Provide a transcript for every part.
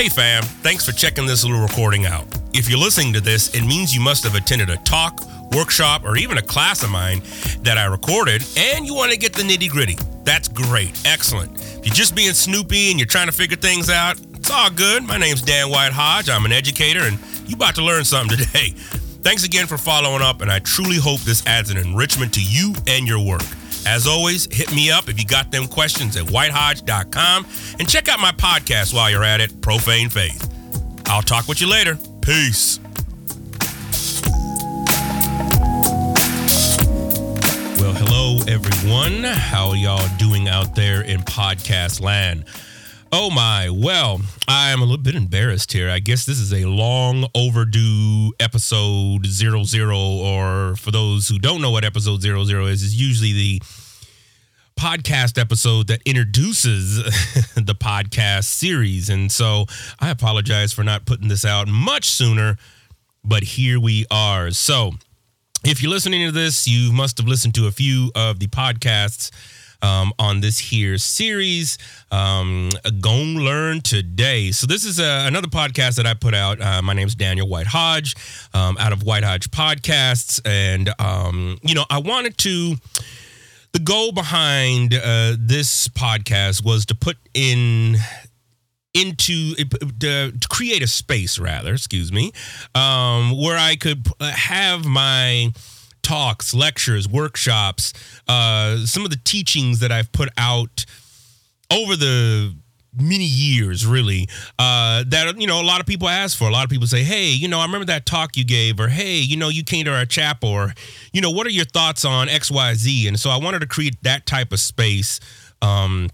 Hey fam, thanks for checking this little recording out. If you're listening to this, it means you must have attended a talk, workshop, or even a class of mine that I recorded and you want to get the nitty gritty. That's great. Excellent. If you're just being snoopy and you're trying to figure things out, it's all good. My name's Dan White Hodge. I'm an educator and you about to learn something today. Thanks again for following up, and I truly hope this adds an enrichment to you and your work. As always, hit me up if you got them questions at whitehodge.com and check out my podcast while you're at it, Profane Faith. I'll talk with you later. Peace. Well, hello, everyone. How y'all doing out there in podcast land? Oh my. Well, I'm a little bit embarrassed here. I guess this is a long overdue episode zero zero, or for those who don't know what episode zero zero is, is usually the podcast episode that introduces the podcast series. And so I apologize for not putting this out much sooner, but here we are. So if you're listening to this, you must have listened to a few of the podcasts um, on this here series, um, Learn Today. So this is a, another podcast that I put out. Uh, my name is Daniel White Hodge um, out of White Hodge Podcasts. And, um, you know, I wanted to the goal behind uh, this podcast was to put in into uh, to create a space rather excuse me um, where i could have my talks, lectures, workshops, uh, some of the teachings that I've put out over the many years really uh, that you know a lot of people ask for. A lot of people say hey you know i remember that talk you gave or hey you know you came to our chapel or you know what are your thoughts on xyz and so i wanted to create that type of space um,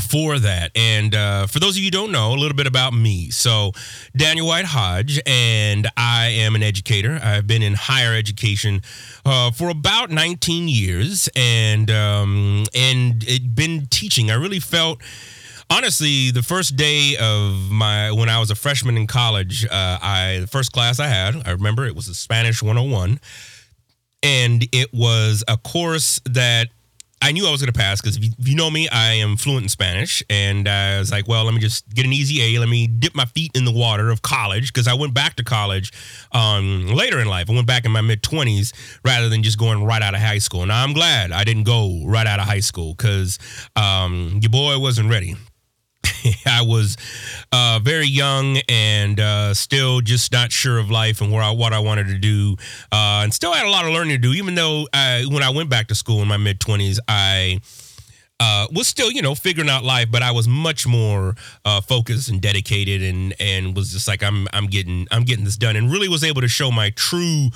for that. And uh, for those of you don't know, a little bit about me. So, Daniel White Hodge, and I am an educator. I've been in higher education uh, for about 19 years, and um, and it been teaching. I really felt. Honestly, the first day of my when I was a freshman in college, uh, I the first class I had, I remember it was a Spanish 101, and it was a course that I knew I was going to pass because if, if, you know me, I am fluent in Spanish. And I was like, well, let me just get an easy A. Let me dip my feet in the water of college because I went back to college um, later in life. I went back in my mid 20s rather than just going right out of high school. Now, I'm glad I didn't go right out of high school because um, your boy wasn't ready. I was uh, very young and uh, still just not sure of life and where I, what I wanted to do, uh, and still had a lot of learning to do. Even though I, when I went back to school in my mid twenties, I uh, was still, you know, figuring out life, but I was much more uh, focused and dedicated, and and was just like, I'm I'm getting I'm getting this done, and really was able to show my true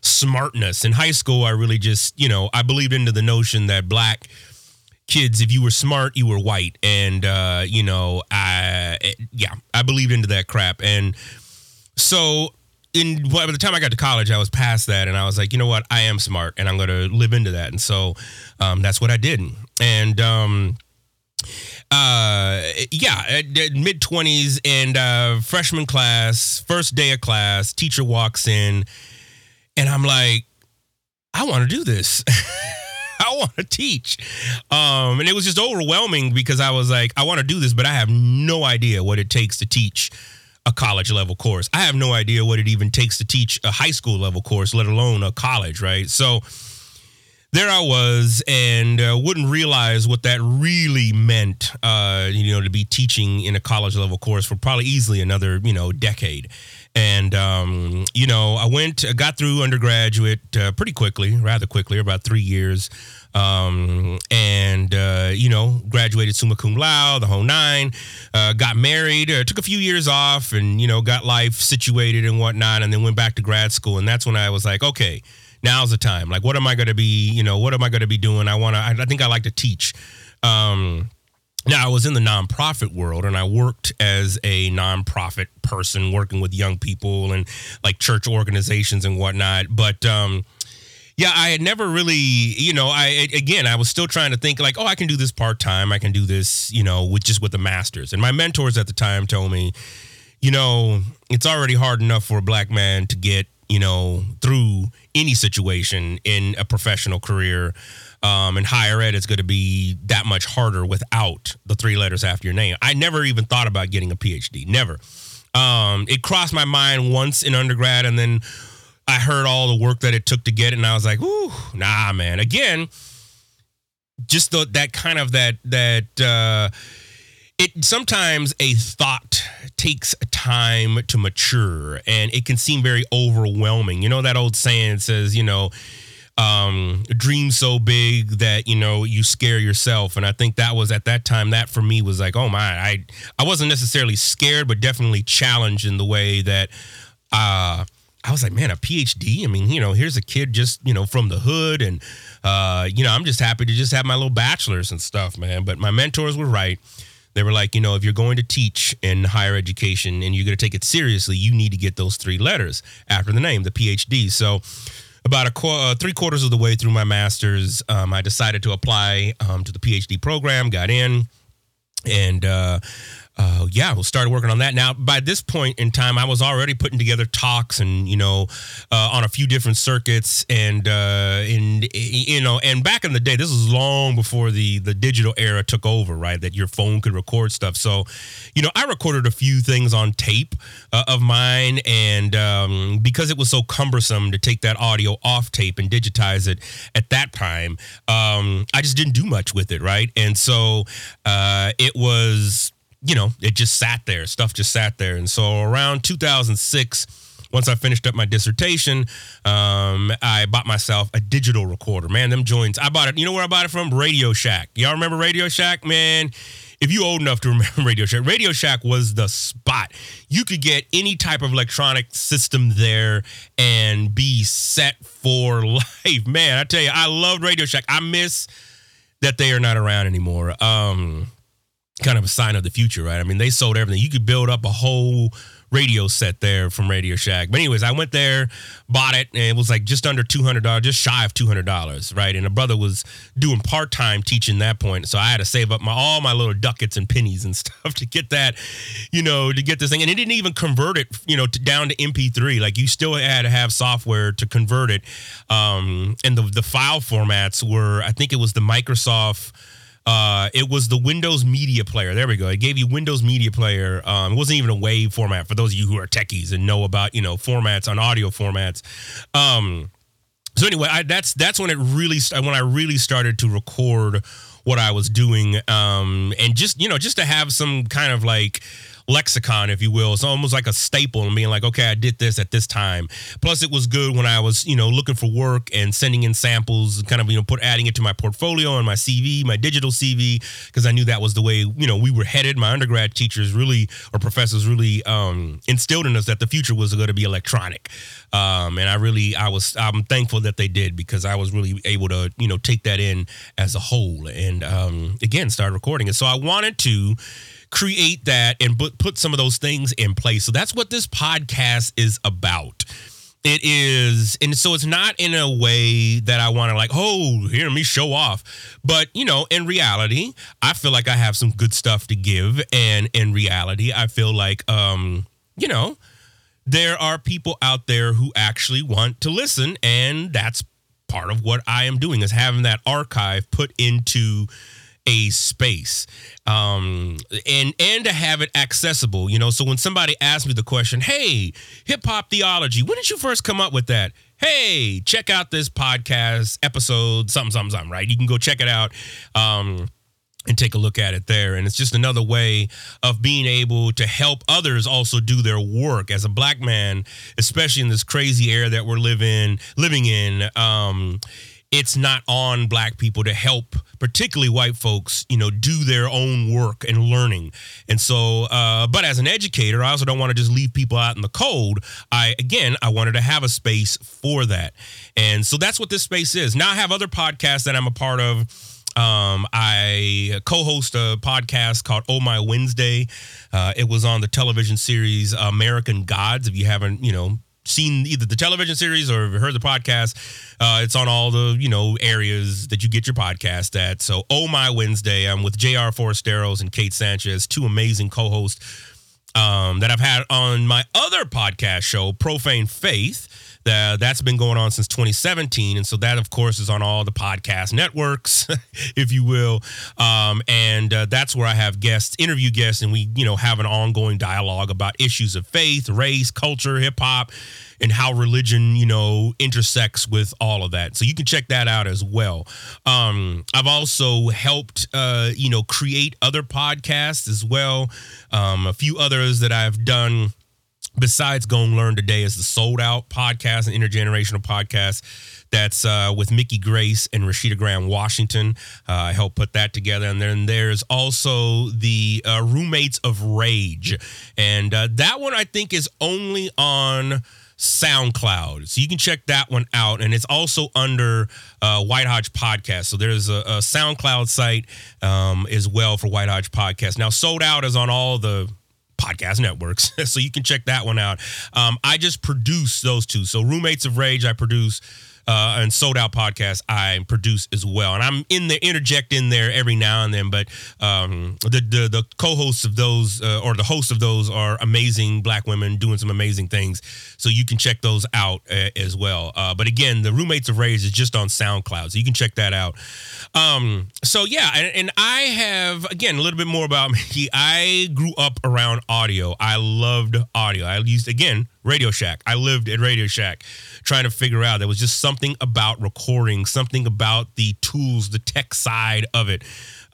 smartness in high school. I really just, you know, I believed into the notion that black kids, if you were smart, you were white. And, uh, you know, I, yeah, I believed into that crap. And so, in by the time I got to college, I was past that, and I was like, you know what, I am smart, and I'm to live into that. And so, um, that's what I did. And, um, uh, yeah, mid twenties and uh, freshman class, first day of class, teacher walks in, and I'm like, I want to do this. I want to teach. Um, and it was just overwhelming because I was like, I want to do this, but I have no idea what it takes to teach a college level course. I have no idea what it even takes to teach a high school level course, let alone a college, right? So there I was, and uh, wouldn't realize what that really meant, uh, you know, to be teaching in a college level course for probably easily another, you know, decade. And, um, you know, I went, got through undergraduate uh, pretty quickly, rather quickly, about three years. Um, and, uh, you know, graduated summa cum laude, the whole nine, uh, got married, uh, took a few years off and, you know, got life situated and whatnot, and then went back to grad school. And that's when I was like, okay, now's the time. Like, what am I going to be, you know, what am I going to be doing? I want to, I, I think I like to teach. Um, now, I was in the nonprofit world and I worked as a nonprofit person working with young people and like church organizations and whatnot. But, um, yeah, I had never really, you know, I again, I was still trying to think like, oh, I can do this part time. I can do this, you know, with just with the masters. And my mentors at the time told me, you know, it's already hard enough for a black man to get you know, through any situation in a professional career. Um, in higher ed, it's going to be that much harder without the three letters after your name. I never even thought about getting a PhD. Never. Um, it crossed my mind once in undergrad, and then I heard all the work that it took to get it, and I was like, "Ooh, nah, man." Again, just the, that kind of that that uh, it sometimes a thought takes time to mature, and it can seem very overwhelming. You know that old saying says, you know um, dream so big that you know you scare yourself. And I think that was at that time that for me was like, oh my, I I wasn't necessarily scared, but definitely challenged in the way that. Uh, I was like, man, a PhD. I mean, you know, here's a kid just, you know, from the hood, and uh, you know, I'm just happy to just have my little bachelor's and stuff, man. But my mentors were right. They were like, you know, if you're going to teach in higher education and you're going to take it seriously, you need to get those three letters after the name, the PhD. So about a qu- uh, three quarters of the way through my master's, um, I decided to apply um, to the PhD program, got in, and uh, uh, yeah, we'll start working on that. Now, by this point in time, I was already putting together talks and you know uh, on a few different circuits, and uh, and you know, and back in the day, this was long before the the digital era took over, right? That your phone could record stuff. So, you know, I recorded a few things on tape uh, of mine, and um, because it was so cumbersome to take that audio off tape and digitize it at that time, um, I just didn't do much with it, right? And so uh, it was you know, it just sat there. Stuff just sat there. And so around 2006, once I finished up my dissertation, um, I bought myself a digital recorder. Man, them joints. I bought it. You know where I bought it from? Radio Shack. Y'all remember Radio Shack? Man, if you old enough to remember Radio Shack, Radio Shack was the spot. You could get any type of electronic system there and be set for life. Man, I tell you, I loved Radio Shack. I miss that they are not around anymore. Um, kind of a sign of the future, right? I mean, they sold everything. You could build up a whole radio set there from Radio Shack. But anyways, I went there, bought it, and it was like just under two hundred dollars, just shy of two hundred dollars, right? And a brother was doing part time teaching that point, so I had to save up my all my little ducats and pennies and stuff to get that, you know, to get this thing. And it didn't even convert it, you know, to, down to MP3. Like you still had to have software to convert it. Um, and the the file formats were, I think it was the Microsoft uh, it was the Windows Media Player. There we go. It gave you Windows Media Player. Um, it wasn't even a WAV format for those of you who are techies and know about you know formats on audio formats. Um, so anyway, I, that's that's when it really when I really started to record what I was doing, um, and just you know just to have some kind of like lexicon, if you will. It's almost like a staple and being like, okay, I did this at this time. Plus, it was good when I was, you know, looking for work and sending in samples, and kind of, you know, put adding it to my portfolio and my CV, my digital CV, because I knew that was the way, you know, we were headed. My undergrad teachers really, or professors really um, instilled in us that the future was going to be electronic. Um, and I really, I was, I'm thankful that they did because I was really able to, you know, take that in as a whole and um, again, start recording it. So I wanted to create that and put, some of those things in place. So that's what this podcast is about. It is, and so it's not in a way that I want to like, oh, hear me show off. But, you know, in reality, I feel like I have some good stuff to give. And in reality, I feel like, um, you know, there are people out there who actually want to listen. And that's part of what I am doing is having that archive put into a space um, and and to have it accessible you know? So when somebody asks me the question hey hip hop theology when did you first come up with that? Hey check out this podcast episode something something something right? You can go check it out um, and take a look at it there. And it's just another way of being able to help others also do their work as a black man especially in this crazy era that we're living living in um, it's not on black people to help particularly white folks you know do their own work and learning and so uh, but as an educator i also don't want to just leave people out in the cold i again i wanted to have a space for that and so that's what this space is now i have other podcasts that i'm a part of um, I co-host a podcast called Oh My Wednesday. Uh, it was on the television series American Gods. If you haven't, you know, seen either the television series or heard the podcast, uh, it's on all the you know areas that you get your podcast at. So, oh my Wednesday, I'm with Jr. Forasteros and Kate Sanchez, two amazing co-hosts um, that I've had on my other podcast show, Profane Faith. That that's been going on since 2017, and so that of course is on all the podcast networks, if you will. Um, and uh, that's where I have guests, interview guests, and we you know have an ongoing dialogue about issues of faith, race, culture, hip hop and how religion, you know, intersects with all of that. So you can check that out as well. Um, I've also helped, uh, you know, create other podcasts as well. Um, a few others that I've done besides Go Learn Today is the Sold Out podcast, an intergenerational podcast that's uh, with Mickey Grace and Rashida Graham Washington. Uh, I helped put that together. And then there's also the uh, Roommates of Rage. And uh, that one I think is only on SoundCloud. So you can check that one out. And it's also under uh, White Hodge Podcast. So there's a, a SoundCloud site um, as well for White Hodge Podcast. Now, Sold Out is on all the podcast networks. so you can check that one out. Um, I just produce those two. So Roommates of Rage, I produce uh, and sold out podcast I produce as well, and I'm in there interject in there every now and then. But um, the, the the co-hosts of those uh, or the hosts of those are amazing black women doing some amazing things, so you can check those out uh, as well. Uh, but again, the roommates of Rage is just on SoundCloud, so you can check that out. Um, so yeah, and, and I have again a little bit more about me. I grew up around audio. I loved audio. I used again Radio Shack. I lived at Radio Shack trying to figure out there was just something about recording, something about the tools, the tech side of it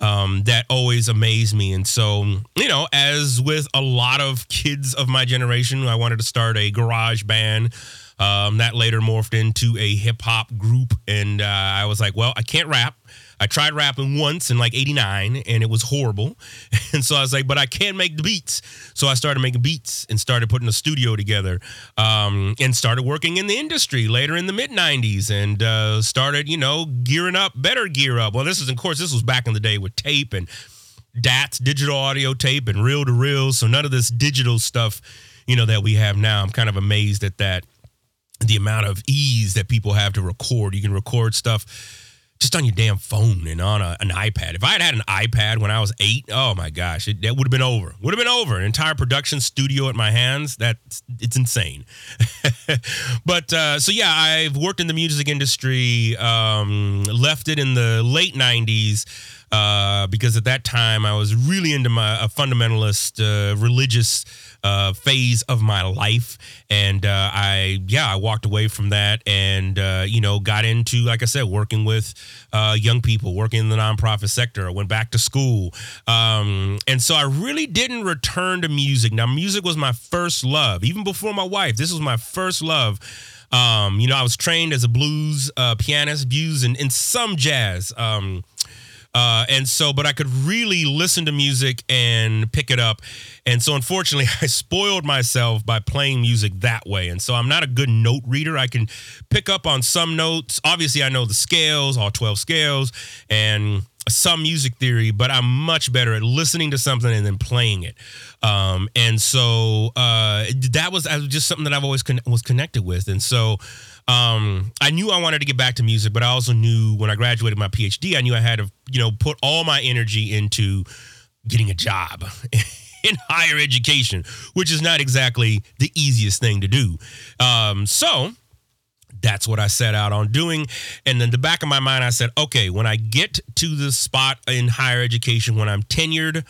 um, that always amazed me. And so, you know, as with a lot of kids of my generation, I wanted to start a garage band. Um, that later morphed into a hip hop group. And uh, I was like, well, I can't rap. I tried rapping once in like 89 and it was horrible. And so I was like, but I can make the beats. So I started making beats and started putting a studio together um, and started working in the industry later in the mid 90s and uh, started, you know, gearing up, better gear up. Well, this is, of course, this was back in the day with tape and DATs, digital audio tape, and reel to reel. So none of this digital stuff, you know, that we have now. I'm kind of amazed at that. The amount of ease that people have to record. You can record stuff just on your damn phone and on a, an iPad. If I had had an iPad when I was eight, oh my gosh, it, that would have been over. Would have been over. An entire production studio at my hands. That's it's insane. but uh, so yeah, I've worked in the music industry. Um, left it in the late '90s uh, because at that time I was really into my a fundamentalist uh, religious uh, phase of my life, and uh, I yeah I walked away from that and uh, you know got into like I said working with uh, young people, working in the nonprofit sector. I went back to school, um, and so I really didn't return to music. Now music was my first love, even before my wife. This was my first love. Um, you know, I was trained as a blues uh, pianist, blues and, and some jazz. Um, uh, and so, but I could really listen to music and pick it up. And so, unfortunately, I spoiled myself by playing music that way. And so, I'm not a good note reader. I can pick up on some notes. Obviously, I know the scales, all 12 scales, and some music theory, but I'm much better at listening to something and then playing it. Um, and so uh, that was, just something that I've always con- was connected with. And so um, I knew I wanted to get back to music, but I also knew when I graduated my PhD, I knew I had to, you know, put all my energy into getting a job in higher education, which is not exactly the easiest thing to do. Um, so that's what I set out on doing. And then the back of my mind, I said, okay, when I get to the spot in higher education, when I'm tenured,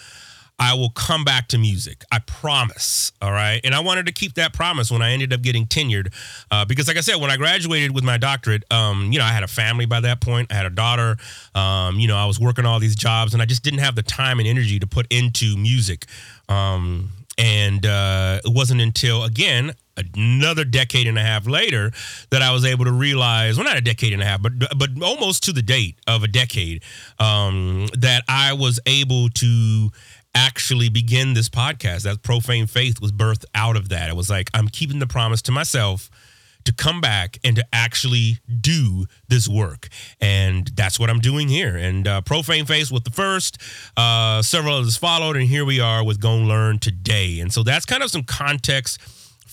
I will come back to music. I promise. All right. And I wanted to keep that promise when I ended up getting tenured. Uh, because, like I said, when I graduated with my doctorate, um, you know, I had a family by that point. I had a daughter. Um, you know, I was working all these jobs and I just didn't have the time and energy to put into music. Um, and uh, it wasn't until, again, another decade and a half later that I was able to realize, well, not a decade and a half, but but almost to the date of a decade, um, that I was able to actually begin this podcast. That profane faith was birthed out of that. It was like I'm keeping the promise to myself to come back and to actually do this work. And that's what I'm doing here. And uh, Profane Faith with the first, uh, several others followed, and here we are with Go Learn today. And so that's kind of some context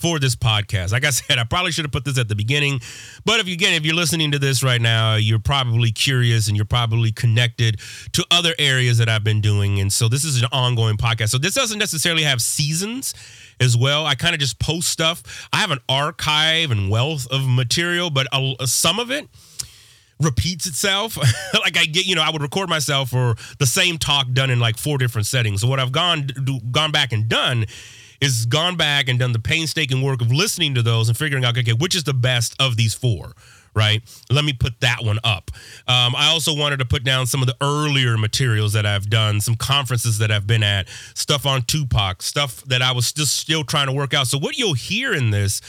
for this podcast. Like I said, I probably should have put this at the beginning, but if you again, if you're listening to this right now, you're probably curious and you're probably connected to other areas that I've been doing, and so this is an ongoing podcast. So this doesn't necessarily have seasons. as well. I kind of just post stuff. I have an archive and wealth of material, but a, some of it repeats itself. like I get, you know, I would record myself for the same talk done in like four different settings. So what I've gone do, gone back and done is gone back and done the painstaking work of listening to those and figuring out okay, which is the best of these four right? Let me put that one up. Um, I also wanted to put down some of the earlier materials that I've done, some conferences that I've been at, stuff on Tupac, stuff that I was just still trying to work out. So what you'll hear in this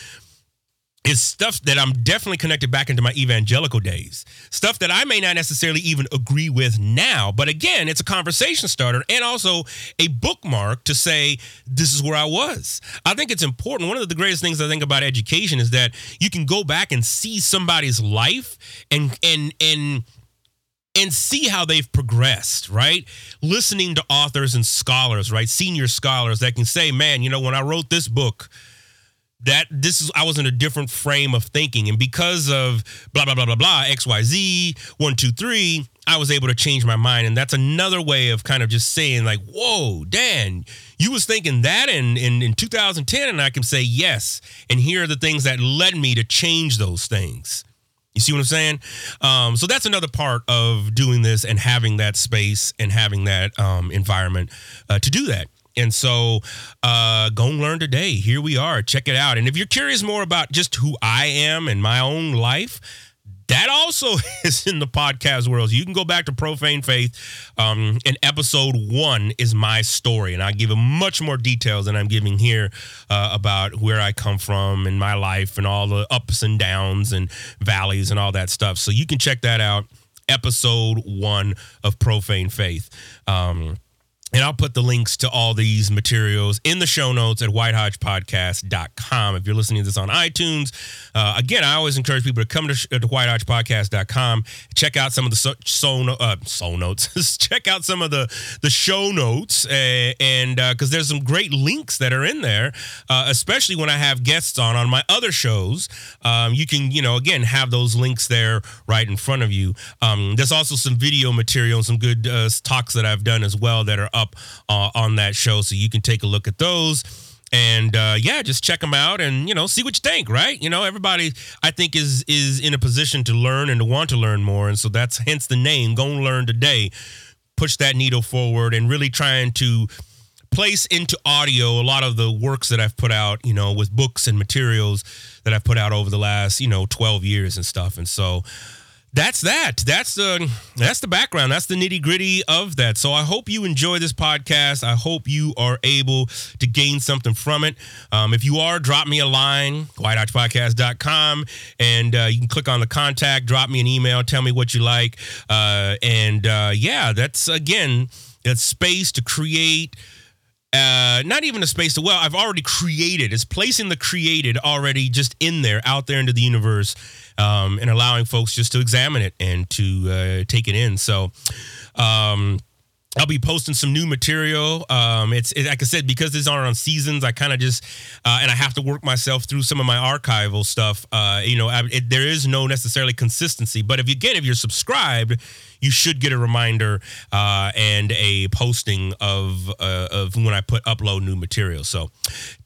is stuff that I'm definitely connected back into my evangelical days. Stuff that I may not necessarily even agree with now. But again, it's a conversation starter and also a bookmark to say, this is where I was. I think it's important. One of the greatest things I think about education is that you can go back and see somebody's life and, and, and, and see how they've progressed, right? Listening to authors and scholars, right? Senior scholars that can say, man, you know, when I wrote this book, that this is I was in a different frame of thinking, and because of blah blah blah blah blah X Y Z one two three, I was able to change my mind, and that's another way of kind of just saying like, "Whoa, Dan, you was thinking that in in, in 2010," and I can say yes, and here are the things that led me to change those things. You see what I'm saying? Um, so that's another part of doing this and having that space and having that um, environment uh, to do that. And so, uh, go and learn today. Here we are. Check it out. And if you're curious more about just who I am and my own life, that also is in the podcast world. So you can go back to Profane Faith. Um, and episode one is my story. And I give a much more details than I'm giving here uh, about where I come from and my life and all the ups and downs and valleys and all that stuff. So you can check that out. Episode one of Profane Faith. Um, and I'll put the links to all these materials in the show notes at whitehodgepodcast.com. If you're listening to this on iTunes, uh, again, I always encourage people to come to, sh- to whitehodgepodcast.com, check out some of the so, so, uh, so notes, check out some of the, the show notes, uh, and because uh, there's some great links that are in there, uh, especially when I have guests on on my other shows. Um, you can, you know, again, have those links there right in front of you. Um, there's also some video material and some good uh, talks that I've done as well that are up uh, on that show, so you can take a look at those. And uh, yeah, just check them out and you know see what you think. Right? You know, everybody I think is is in a position to learn and to want to learn more, and so that's hence the name. Go and learn today. Push that needle forward and really trying to place into audio a lot of the works that I've put out, you know, with books and materials that I've put out over the last, you know, 12 years and stuff. And so that's that. That's the that's the background. That's the nitty gritty of that. So I hope you enjoy this podcast. I hope you are able to gain something from it. Um, if you are, drop me a line, whitehodgepodcast.com, and uh, you can click on the contact, drop me an email, tell me what you like. Uh, and uh, yeah, that's again, that space to create uh, not even a space to well i've already created. It's placing the created already just in there out there into the universe um, and allowing folks just to examine it and to uh, take it in. So um, I'll be posting some new material. Um, it's it, like I said because these aren't on seasons. I kind of just uh, and I have to work myself through some of my archival stuff. Uh, you know, I, it, there is no necessarily consistency. But if you again, if you're subscribed, you should get a reminder uh, and a posting of uh, of when I put upload new material. So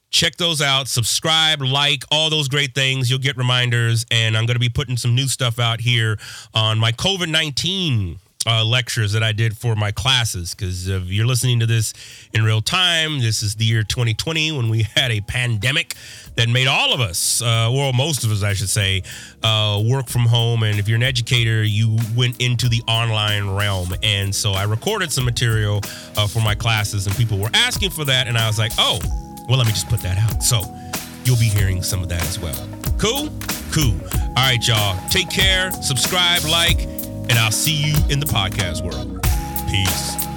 check those out subscribe like all those great things you'll get reminders and i'm going to be putting some new stuff out here on my covid-19 uh, lectures that I did for my classes. Because if you're listening to this in real time, this is the year 2020 when we had a pandemic that made all of us, uh, well, most of us, I should say, uh, work from home. And if you're an educator, you went into the online realm. And so I recorded some material uh, for my classes, and people were asking for that. And I was like, oh, well, let me just put that out. So you'll be hearing some of that as well. Cool? Cool. All right, y'all. Take care. Subscribe, like and I'll see you in the podcast world. Peace.